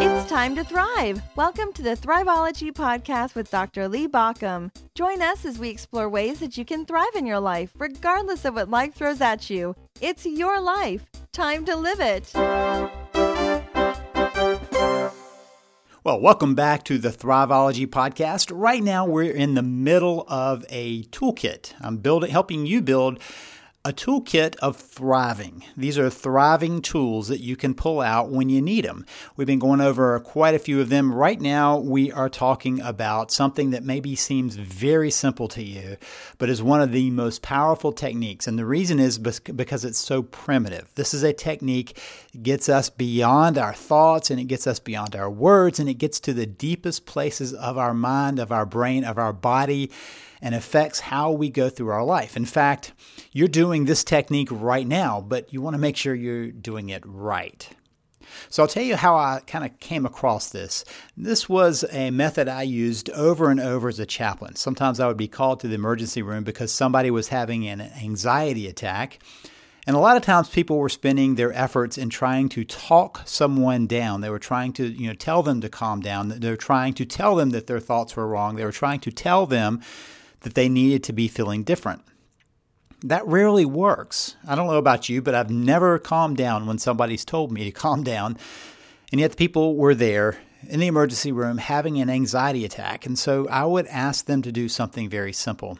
It's time to thrive. Welcome to the Thriveology podcast with Dr. Lee Baucom. Join us as we explore ways that you can thrive in your life, regardless of what life throws at you. It's your life. Time to live it. Well, welcome back to the Thriveology podcast. Right now, we're in the middle of a toolkit. I'm building, helping you build a toolkit of thriving. These are thriving tools that you can pull out when you need them. We've been going over quite a few of them. Right now, we are talking about something that maybe seems very simple to you, but is one of the most powerful techniques. And the reason is because it's so primitive. This is a technique that gets us beyond our thoughts and it gets us beyond our words and it gets to the deepest places of our mind, of our brain, of our body and affects how we go through our life. In fact, you're doing this technique right now, but you want to make sure you're doing it right. So I'll tell you how I kind of came across this. This was a method I used over and over as a chaplain. Sometimes I would be called to the emergency room because somebody was having an anxiety attack. And a lot of times people were spending their efforts in trying to talk someone down. They were trying to, you know, tell them to calm down. They were trying to tell them that their thoughts were wrong. They were trying to tell them that they needed to be feeling different. That rarely works. I don't know about you, but I've never calmed down when somebody's told me to calm down. And yet the people were there in the emergency room having an anxiety attack. And so I would ask them to do something very simple.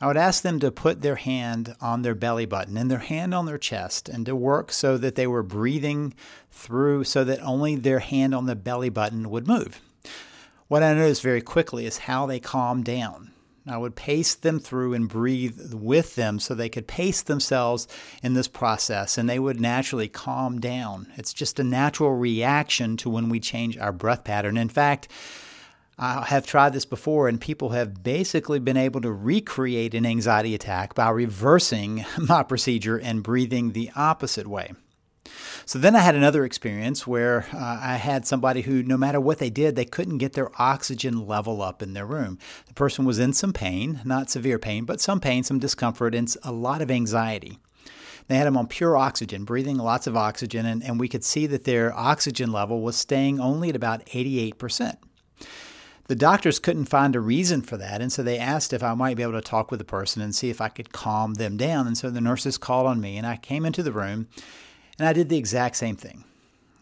I would ask them to put their hand on their belly button and their hand on their chest and to work so that they were breathing through so that only their hand on the belly button would move. What I noticed very quickly is how they calmed down. I would pace them through and breathe with them so they could pace themselves in this process and they would naturally calm down. It's just a natural reaction to when we change our breath pattern. In fact, I have tried this before, and people have basically been able to recreate an anxiety attack by reversing my procedure and breathing the opposite way. So then I had another experience where uh, I had somebody who, no matter what they did, they couldn't get their oxygen level up in their room. The person was in some pain, not severe pain, but some pain, some discomfort, and a lot of anxiety. They had them on pure oxygen, breathing lots of oxygen, and, and we could see that their oxygen level was staying only at about 88%. The doctors couldn't find a reason for that, and so they asked if I might be able to talk with the person and see if I could calm them down. And so the nurses called on me, and I came into the room and I did the exact same thing.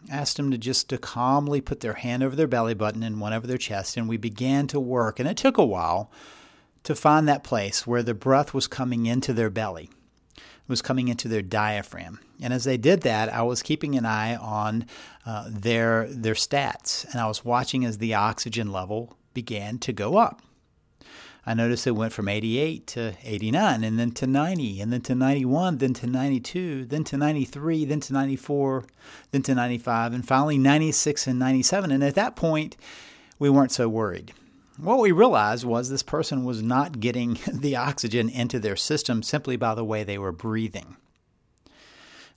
Asked them to just to calmly put their hand over their belly button and one over their chest, and we began to work. And it took a while to find that place where the breath was coming into their belly, it was coming into their diaphragm. And as they did that, I was keeping an eye on uh, their their stats, and I was watching as the oxygen level began to go up. I noticed it went from 88 to 89, and then to 90, and then to 91, then to 92, then to 93, then to 94, then to 95, and finally 96 and 97. And at that point, we weren't so worried. What we realized was this person was not getting the oxygen into their system simply by the way they were breathing.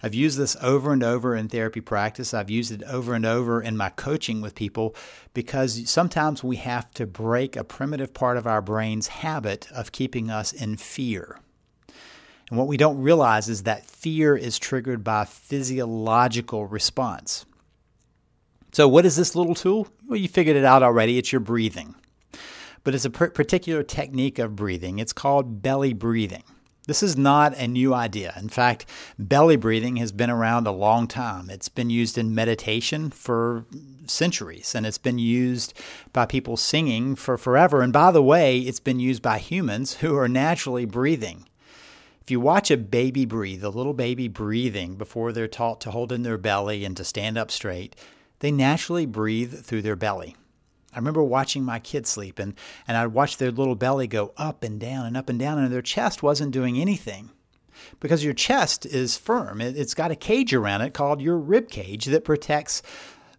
I've used this over and over in therapy practice. I've used it over and over in my coaching with people because sometimes we have to break a primitive part of our brain's habit of keeping us in fear. And what we don't realize is that fear is triggered by physiological response. So, what is this little tool? Well, you figured it out already. It's your breathing. But it's a particular technique of breathing. It's called belly breathing. This is not a new idea. In fact, belly breathing has been around a long time. It's been used in meditation for centuries, and it's been used by people singing for forever. And by the way, it's been used by humans who are naturally breathing. If you watch a baby breathe, a little baby breathing before they're taught to hold in their belly and to stand up straight, they naturally breathe through their belly. I remember watching my kids sleep and, and I'd watch their little belly go up and down and up and down, and their chest wasn't doing anything. Because your chest is firm. It, it's got a cage around it called your rib cage that protects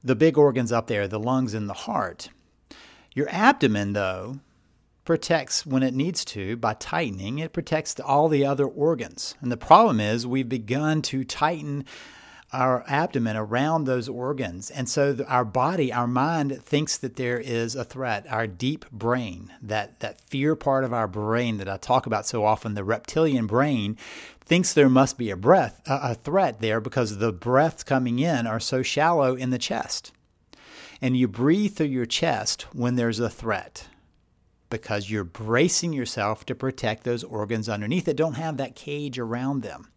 the big organs up there, the lungs and the heart. Your abdomen, though, protects when it needs to by tightening. It protects all the other organs. And the problem is we've begun to tighten our abdomen around those organs. And so our body, our mind thinks that there is a threat. Our deep brain, that, that fear part of our brain that I talk about so often, the reptilian brain, thinks there must be a breath, a, a threat there because the breaths coming in are so shallow in the chest. And you breathe through your chest when there's a threat because you're bracing yourself to protect those organs underneath that don't have that cage around them.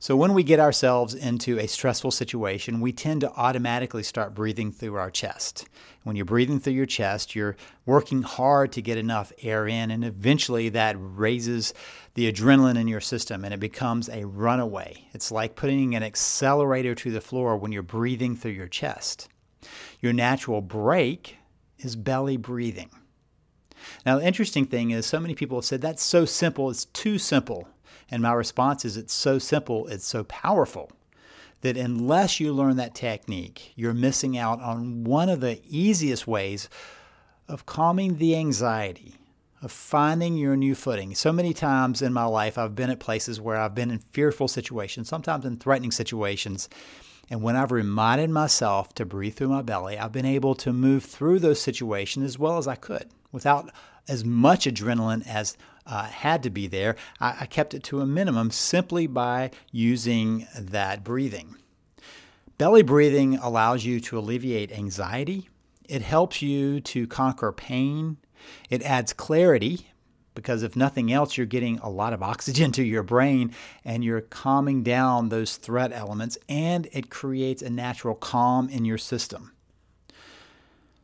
So, when we get ourselves into a stressful situation, we tend to automatically start breathing through our chest. When you're breathing through your chest, you're working hard to get enough air in, and eventually that raises the adrenaline in your system and it becomes a runaway. It's like putting an accelerator to the floor when you're breathing through your chest. Your natural brake is belly breathing. Now, the interesting thing is, so many people have said that's so simple, it's too simple. And my response is it's so simple, it's so powerful that unless you learn that technique, you're missing out on one of the easiest ways of calming the anxiety, of finding your new footing. So many times in my life, I've been at places where I've been in fearful situations, sometimes in threatening situations. And when I've reminded myself to breathe through my belly, I've been able to move through those situations as well as I could without as much adrenaline as uh, had to be there. I, I kept it to a minimum simply by using that breathing. Belly breathing allows you to alleviate anxiety. It helps you to conquer pain. It adds clarity because if nothing else, you're getting a lot of oxygen to your brain and you're calming down those threat elements, and it creates a natural calm in your system.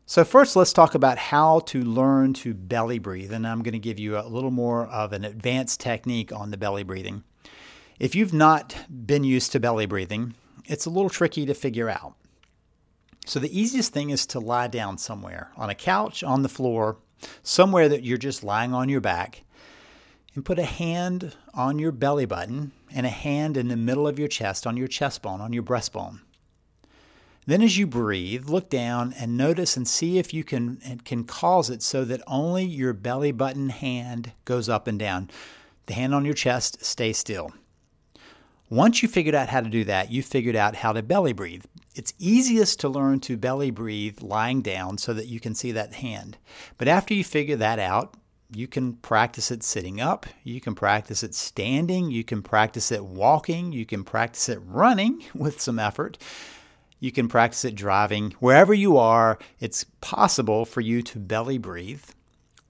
So, first, let's talk about how to learn to belly breathe. And I'm going to give you a little more of an advanced technique on the belly breathing. If you've not been used to belly breathing, it's a little tricky to figure out. So, the easiest thing is to lie down somewhere on a couch, on the floor, somewhere that you're just lying on your back, and put a hand on your belly button and a hand in the middle of your chest on your chest bone, on your breastbone. Then, as you breathe, look down and notice and see if you can, can cause it so that only your belly button hand goes up and down. The hand on your chest, stay still. Once you figured out how to do that, you figured out how to belly breathe. It's easiest to learn to belly breathe lying down so that you can see that hand. But after you figure that out, you can practice it sitting up, you can practice it standing, you can practice it walking, you can practice it running with some effort. You can practice it driving. Wherever you are, it's possible for you to belly breathe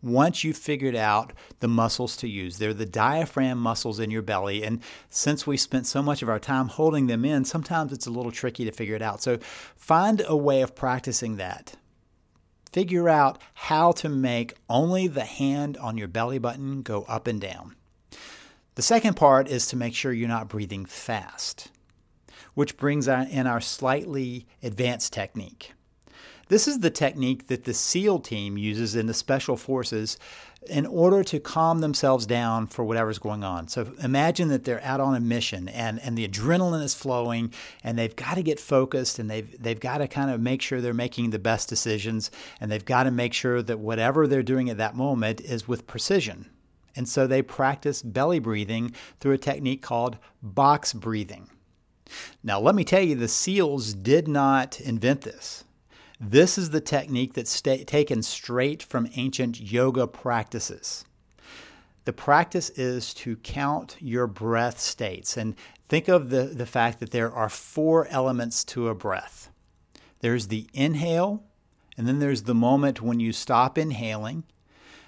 once you've figured out the muscles to use. They're the diaphragm muscles in your belly. And since we spent so much of our time holding them in, sometimes it's a little tricky to figure it out. So find a way of practicing that. Figure out how to make only the hand on your belly button go up and down. The second part is to make sure you're not breathing fast which brings in our slightly advanced technique. This is the technique that the SEAL team uses in the special forces in order to calm themselves down for whatever's going on. So imagine that they're out on a mission and, and the adrenaline is flowing and they've got to get focused and they've, they've got to kind of make sure they're making the best decisions and they've got to make sure that whatever they're doing at that moment is with precision. And so they practice belly breathing through a technique called box breathing. Now, let me tell you, the SEALs did not invent this. This is the technique that's sta- taken straight from ancient yoga practices. The practice is to count your breath states. And think of the, the fact that there are four elements to a breath there's the inhale, and then there's the moment when you stop inhaling,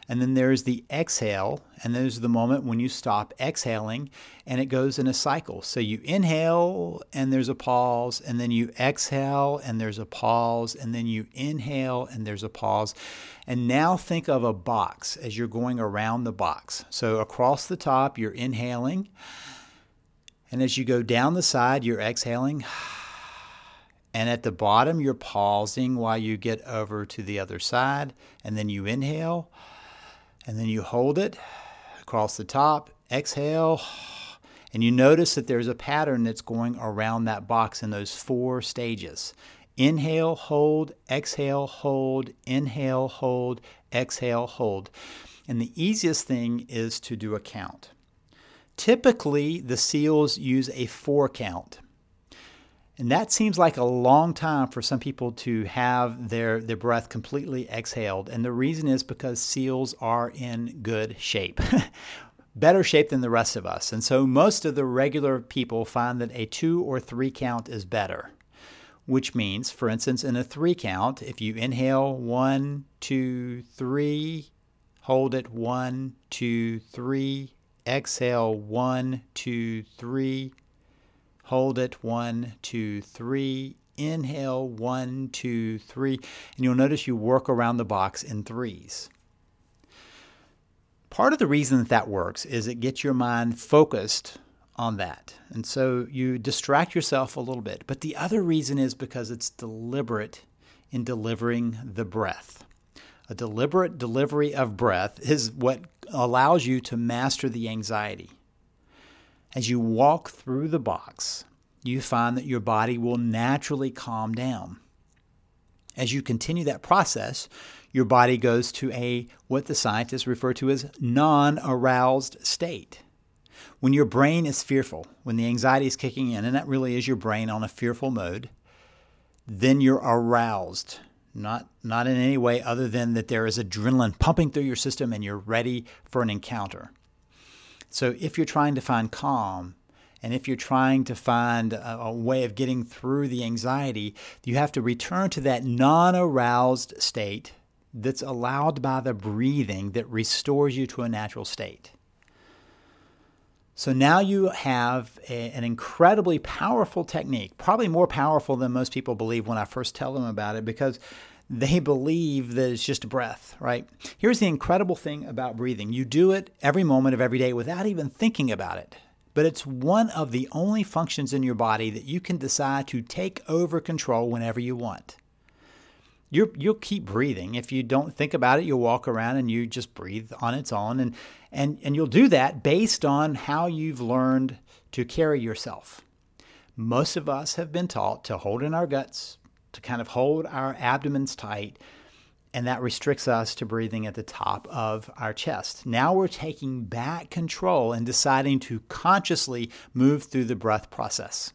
and then there's the exhale, and there's the moment when you stop exhaling, and it goes in a cycle. So you inhale, and there's a pause, and then you exhale, and there's a pause, and then you inhale, and there's a pause. And now think of a box as you're going around the box. So across the top, you're inhaling, and as you go down the side, you're exhaling. And at the bottom, you're pausing while you get over to the other side, and then you inhale and then you hold it across the top, exhale, and you notice that there's a pattern that's going around that box in those four stages. Inhale, hold, exhale, hold, inhale, hold, exhale, hold. And the easiest thing is to do a count. Typically, the SEALs use a four count. And that seems like a long time for some people to have their, their breath completely exhaled. And the reason is because seals are in good shape, better shape than the rest of us. And so most of the regular people find that a two or three count is better. which means, for instance, in a three count, if you inhale one, two, three, hold it one, two, three, exhale one, two, three, hold it one, two, three, inhale one, two, three, and you'll notice you work around the box in threes. Part of the reason that that works is it gets your mind focused on that. And so you distract yourself a little bit. But the other reason is because it's deliberate in delivering the breath. A deliberate delivery of breath is what allows you to master the anxiety. As you walk through the box, you find that your body will naturally calm down. As you continue that process, your body goes to a what the scientists refer to as non-aroused state. When your brain is fearful, when the anxiety is kicking in, and that really is your brain on a fearful mode, then you're aroused. Not, not in any way other than that there is adrenaline pumping through your system and you're ready for an encounter. So if you're trying to find calm, and if you're trying to find a, a, way of getting through the anxiety, you have to return to that non aroused state that's allowed by the breathing that restores you to a natural state. So now you have a, an incredibly powerful technique, probably more powerful than most people believe when I first tell them about it, because they believe that it's just a breath, right? Here's the incredible thing about breathing you do it every moment of every day without even thinking about it. But it's one of the only functions in your body that you can decide to take over control whenever you want you you'll keep breathing. If you don't think about it, you'll walk around and you just breathe on its own. And, and, and you'll do that based on how you've learned to carry yourself. Most of us have been taught to hold in our guts, to kind of hold our abdomens tight, and that restricts us to breathing at the top of our chest. Now we're taking back control and deciding to consciously move through the breath process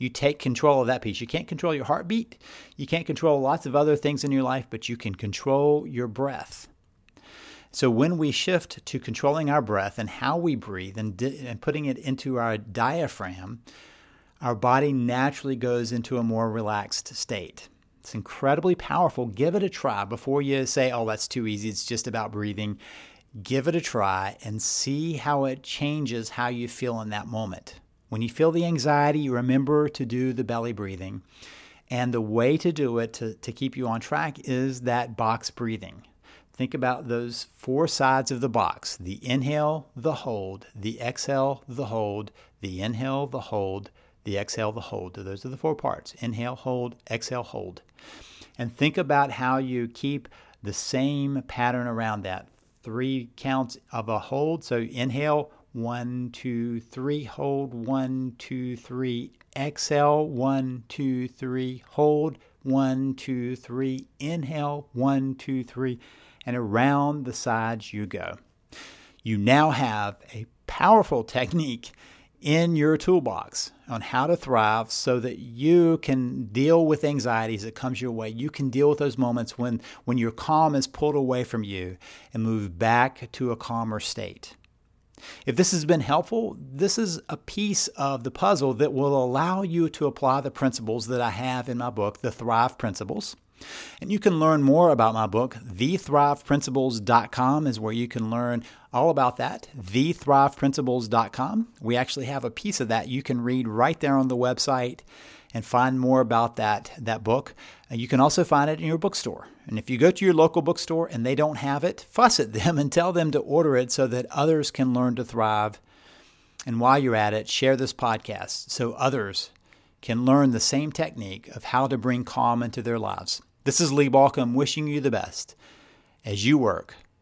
you take control of that piece. You can't control your heartbeat, you can't control lots of other things in your life, but you can control your breath. So when we shift to controlling our breath and how we breathe and, di- and putting it into our diaphragm, our body naturally goes into a more relaxed state. It's incredibly powerful. Give it a try before you say, oh, that's too easy. It's just about breathing. Give it a try and see how it changes how you feel in that moment. When you feel the anxiety, remember to do the belly breathing. And the way to do it to, to keep you on track is that box breathing. Think about those four sides of the box the inhale, the hold, the exhale, the hold, the inhale, the hold, the exhale, the hold. So Those are the four parts inhale, hold, exhale, hold. And think about how you keep the same pattern around that. Three counts of a hold. So inhale, one, two, three, hold, one, two, three, exhale, one, two, three, hold, one, two, three, inhale, one, two, three, and around the sides you go. You now have a powerful technique in your toolbox on how to thrive so that you can deal with anxieties that comes your way. You can deal with those moments when, when your calm is pulled away from you and move back to a calmer state. If this has been helpful, this is a piece of the puzzle that will allow you to apply the principles that I have in my book, The Thrive Principles. And you can learn more about my book. TheThrivePrinciples.com is where you can learn all about that. TheThrivePrinciples.com. We actually have a piece of that you can read right there on the website and find more about that, that book. Uh, you can also find it in your bookstore. And if you go to your local bookstore and they don't have it, fuss at them and tell them to order it so that others can learn to thrive. And while you're at it, share this podcast so others can learn the same technique of how to bring calm into their lives. This is Lee Baucom wishing you the best as you work